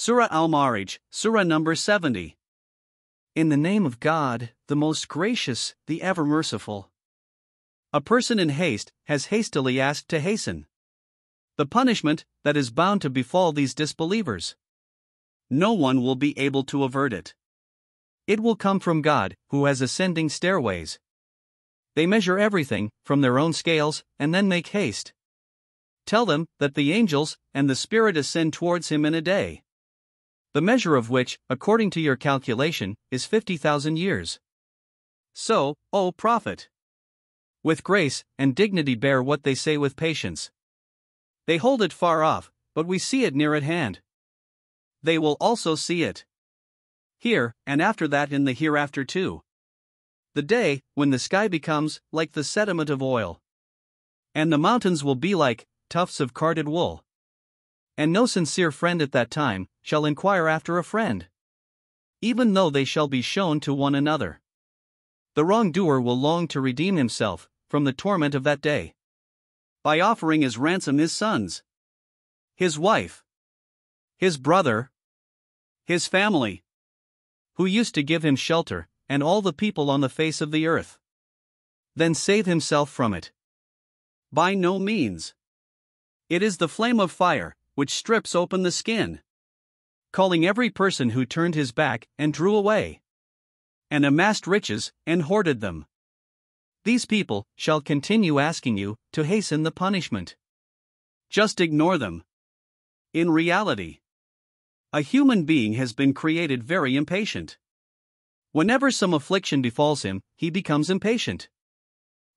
Surah Al Ma'arij, Surah number 70. In the name of God, the most gracious, the ever merciful. A person in haste has hastily asked to hasten the punishment that is bound to befall these disbelievers. No one will be able to avert it. It will come from God, who has ascending stairways. They measure everything from their own scales and then make haste. Tell them that the angels and the Spirit ascend towards him in a day. The measure of which, according to your calculation, is 50,000 years. So, O Prophet, with grace and dignity bear what they say with patience. They hold it far off, but we see it near at hand. They will also see it. Here, and after that in the hereafter too. The day when the sky becomes like the sediment of oil. And the mountains will be like tufts of carded wool. And no sincere friend at that time shall inquire after a friend. Even though they shall be shown to one another. The wrongdoer will long to redeem himself from the torment of that day by offering as ransom his sons, his wife, his brother, his family, who used to give him shelter, and all the people on the face of the earth. Then save himself from it. By no means. It is the flame of fire, which strips open the skin, calling every person who turned his back and drew away, and amassed riches and hoarded them. These people shall continue asking you to hasten the punishment. Just ignore them. In reality, a human being has been created very impatient. Whenever some affliction befalls him, he becomes impatient.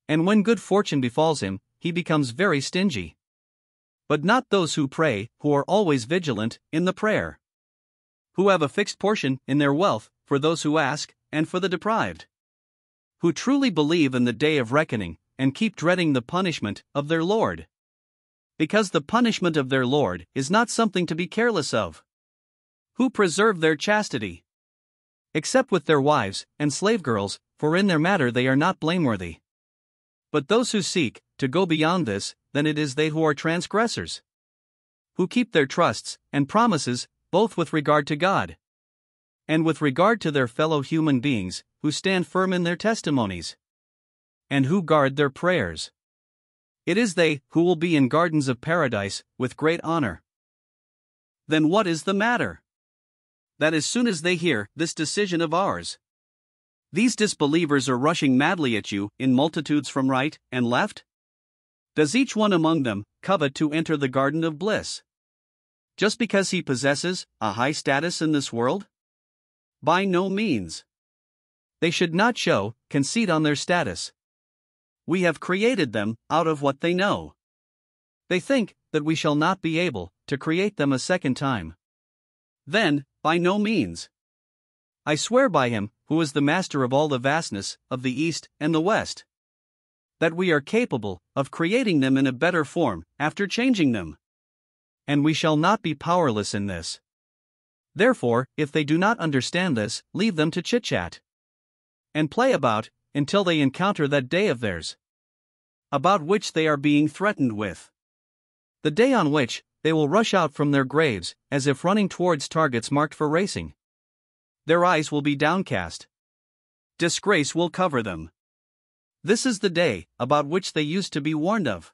And when good fortune befalls him, he becomes very stingy. But not those who pray, who are always vigilant in the prayer. Who have a fixed portion in their wealth for those who ask, and for the deprived who truly believe in the day of reckoning, and keep dreading the punishment of their Lord. Because the punishment of their Lord is not something to be careless of. Who preserve their chastity. Except with their wives and slave girls, for in their matter they are not blameworthy. But those who seek to go beyond this, then it is they who are transgressors. Who keep their trusts and promises, both with regard to God and with regard to their fellow human beings, who stand firm in their testimonies, and who guard their prayers. It is they who will be in gardens of paradise with great honor. Then what is the matter? That as soon as they hear this decision of ours, these disbelievers are rushing madly at you in multitudes from right and left? Does each one among them covet to enter the garden of bliss? Just because he possesses a high status in this world? By no means. They should not show conceit on their status. We have created them out of what they know. They think that we shall not be able to create them a second time. Then, by no means. I swear by him who is the master of all the vastness of the East and the West, that we are capable of creating them in a better form after changing them. And we shall not be powerless in this. Therefore, if they do not understand this, leave them to chit chat and play about until they encounter that day of theirs, about which they are being threatened with. The day on which they will rush out from their graves as if running towards targets marked for racing. Their eyes will be downcast. Disgrace will cover them. This is the day about which they used to be warned of.